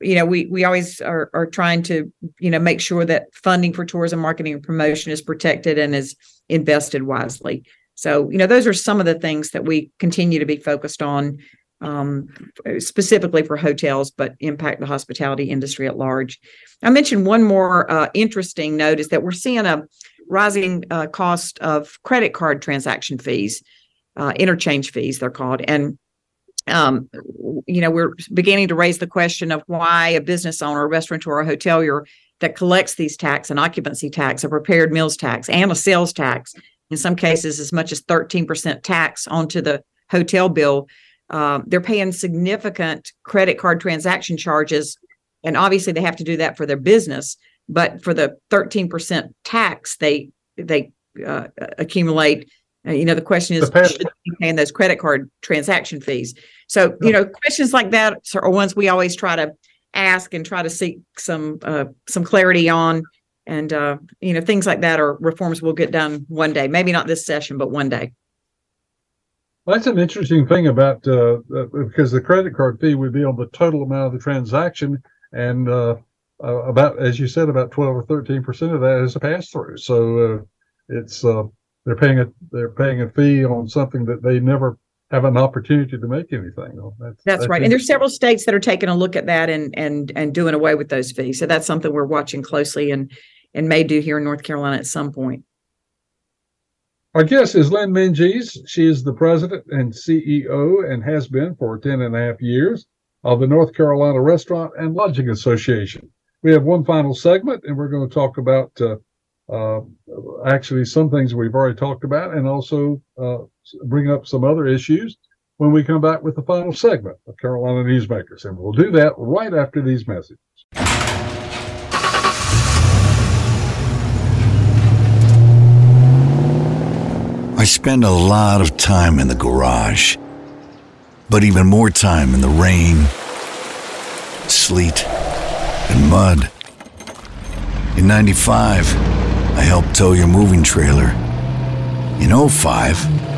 you know we we always are, are trying to you know make sure that funding for tourism marketing and promotion is protected and is invested wisely. So you know those are some of the things that we continue to be focused on um, specifically for hotels but impact the hospitality industry at large. I mentioned one more uh, interesting note is that we're seeing a rising uh, cost of credit card transaction fees uh, interchange fees they're called and um, you know, we're beginning to raise the question of why a business owner, a restaurateur, or a hotelier that collects these tax and occupancy tax, a prepared meals tax, and a sales tax, in some cases as much as 13% tax onto the hotel bill, um, they're paying significant credit card transaction charges. And obviously they have to do that for their business. But for the 13% tax they they uh, accumulate, uh, you know, the question is, should they be paying those credit card transaction fees? So, you know, questions like that are ones we always try to ask and try to seek some uh, some clarity on. And uh, you know, things like that are reforms will get done one day. Maybe not this session, but one day. Well, that's an interesting thing about uh, uh, because the credit card fee would be on the total amount of the transaction, and uh, uh, about as you said, about twelve or thirteen percent of that is a pass through. So uh, it's uh, they're paying a they're paying a fee on something that they never have an opportunity to make anything. That's, that's, that's right. And there's several states that are taking a look at that and and and doing away with those fees. So that's something we're watching closely and and may do here in North Carolina at some point. Our guest is Lynn Minges. She is the president and CEO and has been for 10 and a half years of the North Carolina Restaurant and Lodging Association. We have one final segment and we're going to talk about uh, uh, actually some things we've already talked about and also uh, bring up some other issues when we come back with the final segment of Carolina Newsmakers. And we'll do that right after these messages. I spend a lot of time in the garage, but even more time in the rain, sleet, and mud. In 95, I helped tow your moving trailer. In 05,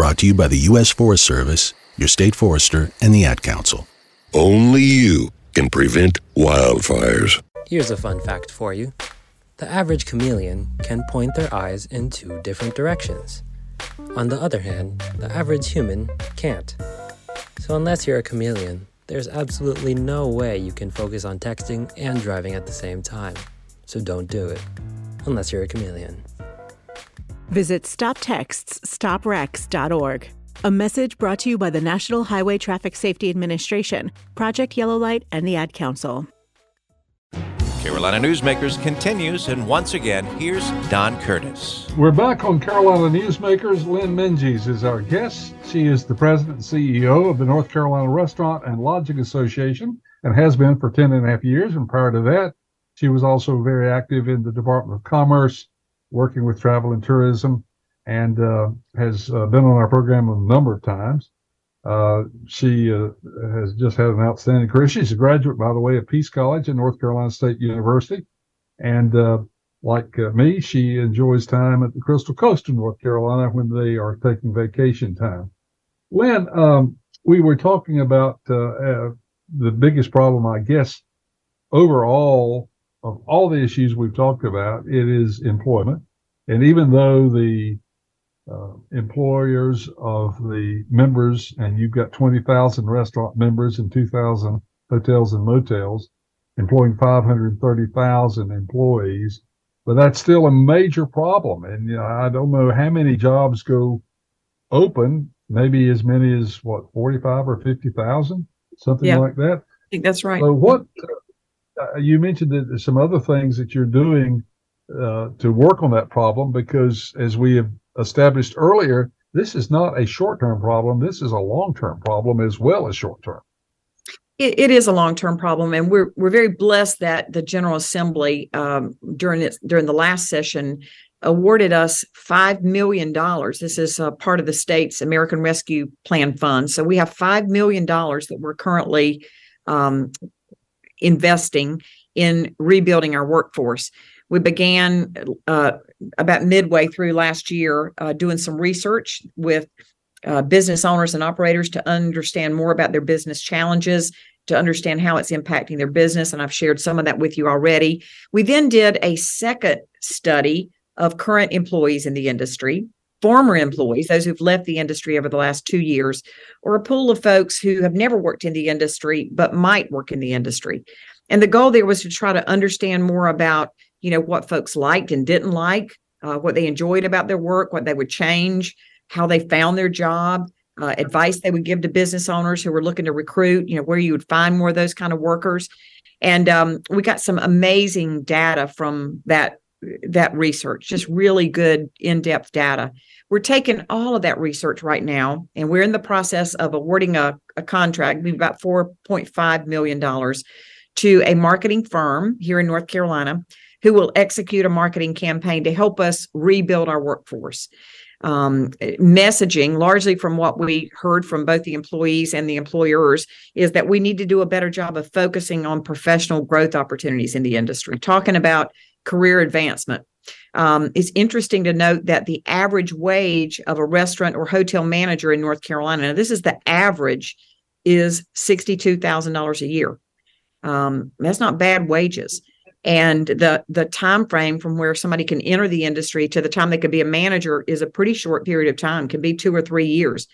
Brought to you by the U.S. Forest Service, your state forester, and the Ad Council. Only you can prevent wildfires. Here's a fun fact for you the average chameleon can point their eyes in two different directions. On the other hand, the average human can't. So, unless you're a chameleon, there's absolutely no way you can focus on texting and driving at the same time. So, don't do it. Unless you're a chameleon. Visit StopTextsStopWrecks.org. A message brought to you by the National Highway Traffic Safety Administration, Project Yellow Light, and the Ad Council. Carolina Newsmakers continues, and once again, here's Don Curtis. We're back on Carolina Newsmakers. Lynn Minges is our guest. She is the president and CEO of the North Carolina Restaurant and Lodging Association and has been for 10 and a half years. And prior to that, she was also very active in the Department of Commerce, working with travel and tourism, and uh, has uh, been on our program a number of times. Uh, she uh, has just had an outstanding career. She's a graduate, by the way, of Peace College and North Carolina State University. And uh, like uh, me, she enjoys time at the Crystal Coast of North Carolina when they are taking vacation time. Lynn, um, we were talking about the biggest problem, I guess, overall of all the issues we've talked about, it is employment. And even though the uh, employers of the members, and you've got 20,000 restaurant members and 2,000 hotels and motels, employing 530,000 employees. But that's still a major problem. And you know, I don't know how many jobs go open, maybe as many as what, 45 or 50,000, something Yeah. like that. I think that's right. So what you mentioned that some other things that you're doing uh, to work on that problem because as we have established earlier, this is not a short-term problem. This is a long-term problem as well as short-term. It, it is a long-term problem, and we're we're very blessed that the General Assembly um, during its during the last session awarded us five million dollars. This is uh, part of the state's American Rescue Plan fund. So we have five million dollars that we're currently um, investing in rebuilding our workforce. We began uh, about midway through last year uh, doing some research with uh, business owners and operators to understand more about their business challenges, to understand how it's impacting their business. And I've shared some of that with you already. We then did a second study of current employees in the industry, former employees, those who've left the industry over the last two years, or a pool of folks who have never worked in the industry but might work in the industry. And the goal there was to try to understand more about, you know, what folks liked and didn't like, uh, what they enjoyed about their work, what they would change, how they found their job, uh, advice they would give to business owners who were looking to recruit, you know, where you would find more of those kind of workers. And um, we got some amazing data from that that research, just really good in-depth data. We're taking all of that research right now, and we're in the process of awarding a, a contract, maybe about $4.5 million to a marketing firm here in North Carolina who will execute a marketing campaign to help us rebuild our workforce. Um, messaging, largely from what we heard from both the employees and the employers, is that we need to do a better job of focusing on professional growth opportunities in the industry, talking about career advancement. Um, it's interesting to note that the average wage of a restaurant or hotel manager in North Carolina, now this is the average, is $62,000 a year. Um, that's not bad wages. And the the time frame from where somebody can enter the industry to the time they could be a manager is a pretty short period of time, can be two or three years.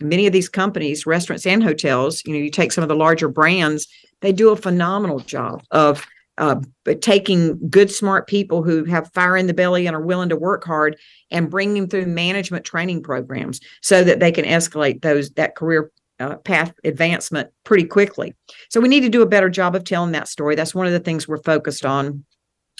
Many of these companies, restaurants and hotels, you know, you take some of the larger brands, they do a phenomenal job of uh, but taking good, smart people who have fire in the belly and are willing to work hard and bringing them through management training programs so that they can escalate those that career uh, path advancement pretty quickly. So we need to do a better job of telling that story. That's one of the things we're focused on.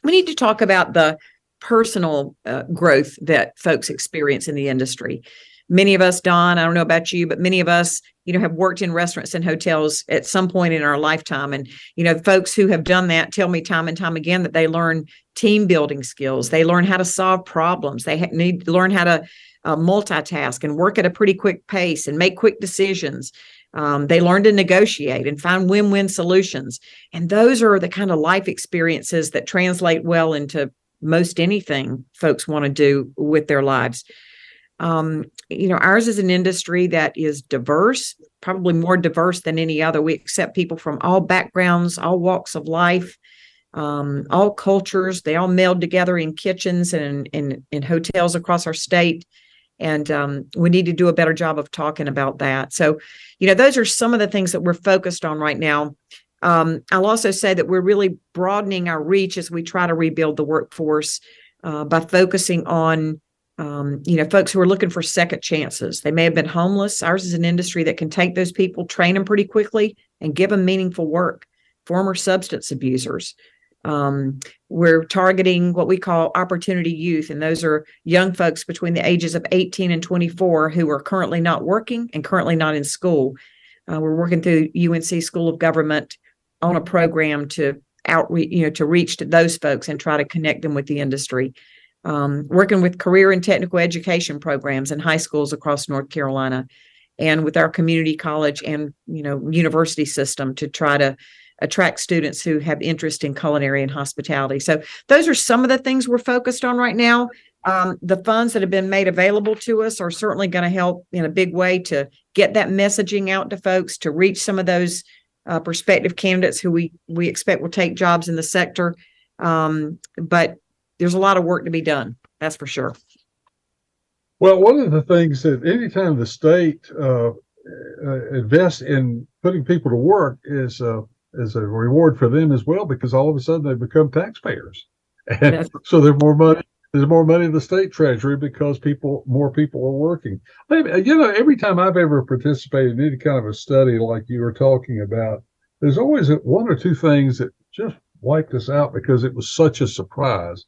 We need to talk about the personal uh, growth that folks experience in the industry. Many of us, Don, I don't know about you, but many of us, you know, have worked in restaurants and hotels at some point in our lifetime. And, you know, folks who have done that tell me time and time again that they learn team building skills. They learn how to solve problems. They need to learn how to uh, multitask and work at a pretty quick pace and make quick decisions. Um, they learn to negotiate and find win win solutions. And those are the kind of life experiences that translate well into most anything folks want to do with their lives. Um, you know, ours is an industry that is diverse, probably more diverse than any other. We accept people from all backgrounds, all walks of life, um, all cultures. They all meld together in kitchens and in, in hotels across our state. And um, we need to do a better job of talking about that. So, you know, those are some of the things that we're focused on right now. Um, I'll also say that we're really broadening our reach as we try to rebuild the workforce uh, by focusing on um, you know, folks who are looking for second chances. They may have been homeless. Ours is an industry that can take those people, train them pretty quickly, and give them meaningful work. Former substance abusers. Um, we're targeting what we call opportunity youth, and those are young folks between the ages of 18 and 24 who are currently not working and currently not in school. Uh, we're working through UNC School of Government on a program to outreach, you know, to reach to those folks and try to connect them with the industry um, working with career and technical education programs in high schools across North Carolina, and with our community college and you know university system to try to attract students who have interest in culinary and hospitality. So those are some of the things we're focused on right now. Um, the funds that have been made available to us are certainly going to help in a big way to get that messaging out to folks to reach some of those uh, prospective candidates who we we expect will take jobs in the sector. Um, but there's a lot of work to be done. That's for sure. Well, one of the things that anytime the state uh, uh, invests in putting people to work is uh, is a reward for them as well because all of a sudden they become taxpayers, and (laughs) so there's more money. There's more money in the state treasury because people, more people are working. You know, every time I've ever participated in any kind of a study like you were talking about, there's always one or two things that just wiped us out because it was such a surprise.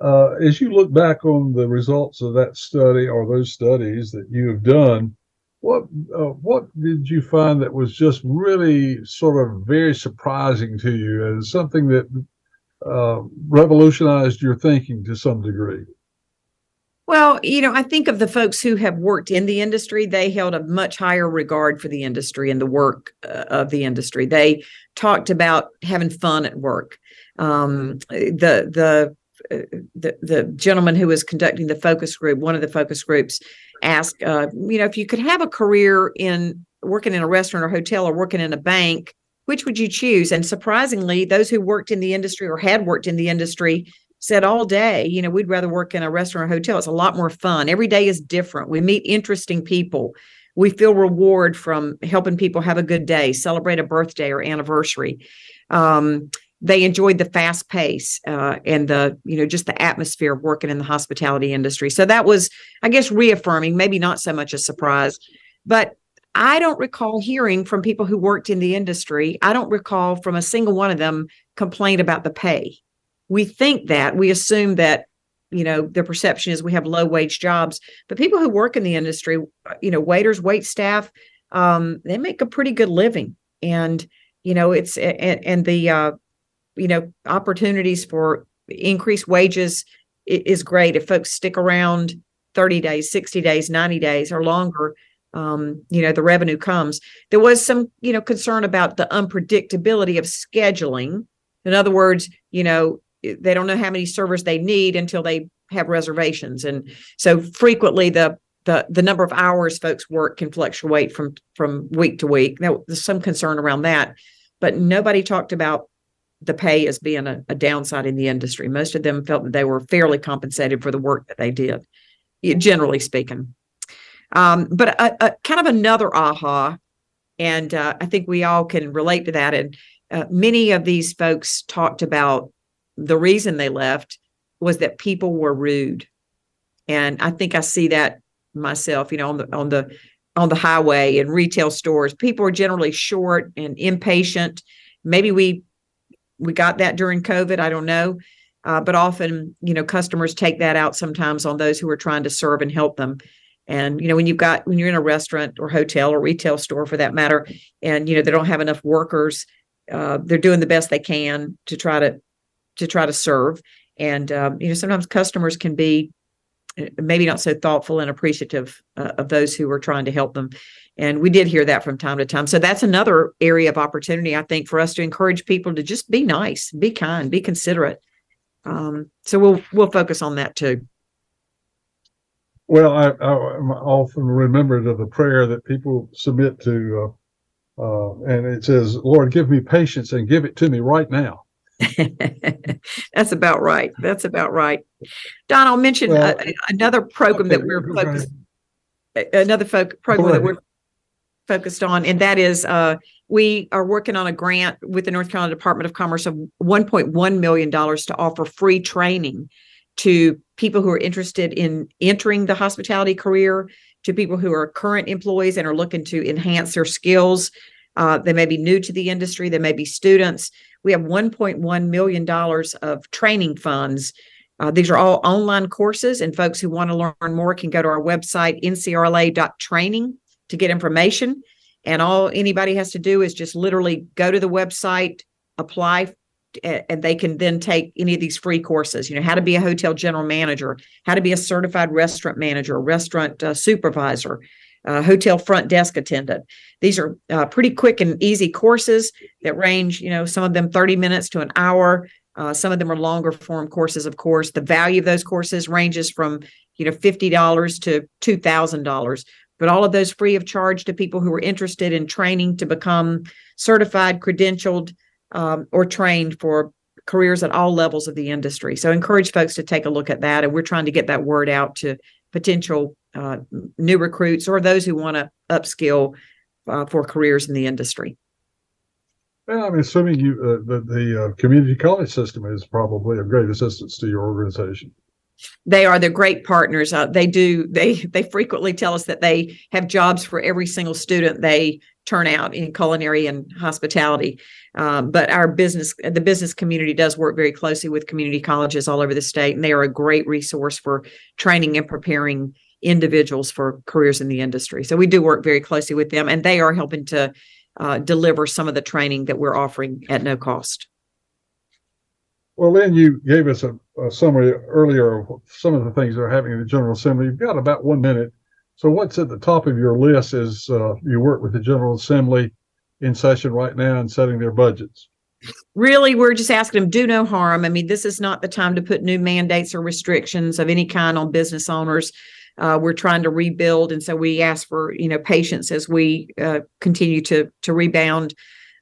Uh, as you look back on the results of that study or those studies that you have done, what uh, what did you find that was just really sort of very surprising to you and something that uh, revolutionized your thinking to some degree? Well, you know, I think of the folks who have worked in the industry, they held a much higher regard for the industry and the work uh, of the industry. They talked about having fun at work. Um, the the the the gentleman who was conducting the focus group, one of the focus groups, asked, uh, you know, if you could have a career in working in a restaurant or hotel or working in a bank, which would you choose? And surprisingly, those who worked in the industry or had worked in the industry said all day, you know, we'd rather work in a restaurant or hotel. It's a lot more fun. Every day is different. We meet interesting people. We feel reward from helping people have a good day, celebrate a birthday or anniversary. Um, they enjoyed the fast pace uh, and the you know just the atmosphere of working in the hospitality industry. So that was i guess reaffirming maybe not so much a surprise but i don't recall hearing from people who worked in the industry i don't recall from a single one of them complain about the pay. We think that we assume that you know the perception is we have low wage jobs but people who work in the industry you know waiters wait staff um, they make a pretty good living. And you know it's and, and the uh, you know opportunities for increased wages is great. If folks stick around 30 days 60 days 90 days or longer um, you know the revenue comes. There was some you know concern about the unpredictability of scheduling. In other words you know they don't know how many servers they need until they have reservations. And so frequently the the the number of hours folks work can fluctuate from from week to week. Now there's some concern around that but nobody talked about the pay as being a, a, downside in the industry. Most of them felt that they were fairly compensated for the work that they did, generally speaking. Um, but a, a, kind of another aha, and uh, I think we all can relate to that. And uh, many of these folks talked about the reason they left was that people were rude. And I think I see that myself, you know, on the on the on the highway and retail stores. People are generally short and impatient. Maybe we we got that during COVID. I don't know. Uh, but often, you know, customers take that out sometimes on those who are trying to serve and help them. And you know, when you've got when you're in a restaurant or hotel or retail store for that matter, and you know they don't have enough workers, uh, they're doing the best they can to try to to try to serve. And um, you know, sometimes customers can be uh, maybe not so thoughtful and appreciative uh, of those who are trying to help them. And we did hear that from time to time. So that's another area of opportunity, I think, for us to encourage people to just be nice, be kind, be considerate. Um, so we'll we'll focus on that too. Well, I, I often remembered of the prayer that people submit to, uh, uh, and it says, "Lord, give me patience and give it to me right now." (laughs) (laughs) That's about right. That's about right. Don, I'll mention well, a, another program okay, that we're focused. Another fo- program that we're focused on, and that is uh, we are working on a grant with the North Carolina Department of Commerce of $1.1 million to offer free training to people who are interested in entering the hospitality career, to people who are current employees and are looking to enhance their skills. Uh, they may be new to the industry, they may be students. We have $1.1 million of training funds. Uh, these are all online courses, and folks who want to learn more can go to our website, ncrla.training, to get information. And all anybody has to do is just literally go to the website, apply, and they can then take any of these free courses. You know, how to be a hotel general manager, how to be a certified restaurant manager, restaurant uh, supervisor, uh, hotel front desk attendant. These are uh, pretty quick and easy courses that range, you know, some of them 30 minutes to an hour. Uh, some of them are longer form courses, of course. The value of those courses ranges from, you know, $50 to $2,000 but all of those free of charge to people who are interested in training to become certified, credentialed, um, or trained for careers at all levels of the industry. So encourage folks to take a look at that. And we're trying to get that word out to potential uh, new recruits or those who want to upskill uh, for careers in the industry. Well, I'm assuming you uh, the, the uh, community college system is probably a great assistance to your organization they are the great partners. Uh, they do they they frequently tell us that they have jobs for every single student they turn out in culinary and hospitality. Um, but our business, the business community, does work very closely with community colleges all over the state, and they are a great resource for training and preparing individuals for careers in the industry. So we do work very closely with them, and they are helping to uh, deliver some of the training that we're offering at no cost. Well, Lynn, you gave us a, a, summary earlier of some of the things that are happening in the General Assembly. You've got about one minute. So, what's at the top of your list is uh, you work with the General Assembly in session right now and setting their budgets? Really, we're just asking them do no harm. I mean, this is not the time to put new mandates or restrictions of any kind on business owners. Uh, we're trying to rebuild, and so we ask for you know patience as we uh, continue to to rebound.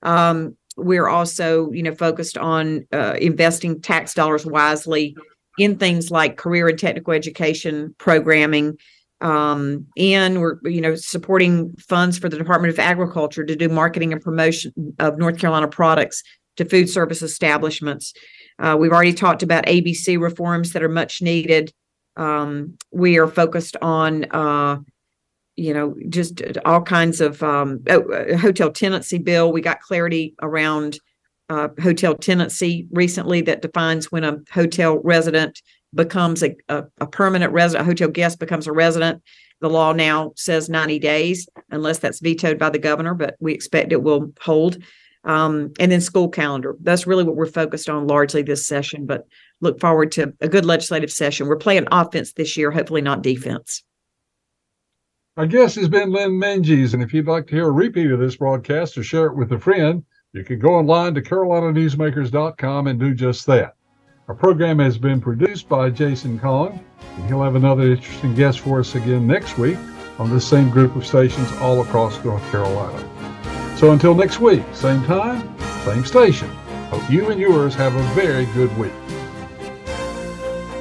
Um, we're also, you know, focused on uh, investing tax dollars wisely in things like career and technical education programming. Um, and we're, you know, supporting funds for the Department of Agriculture to do marketing and promotion of North Carolina products to food service establishments. Uh, we've already talked about ABC reforms that are much needed. Um, we are focused on uh, you know, just all kinds of um, oh, hotel tenancy bill. We got clarity around uh, hotel tenancy recently that defines when a hotel resident becomes a, a, a permanent resident, a hotel guest becomes a resident. The law now says 90 days, unless that's vetoed by the governor, but we expect it will hold. Um, and then school calendar. That's really what we're focused on largely this session, but look forward to a good legislative session. We're playing offense this year, hopefully not defense. Our guest has been Lynn Minges, and if you'd like to hear a repeat of this broadcast or share it with a friend, you can go online to carolinanewsmakers.com and do just that. Our program has been produced by Jason Kong, and he'll have another interesting guest for us again next week on this same group of stations all across North Carolina. So until next week, same time, same station. Hope you and yours have a very good week.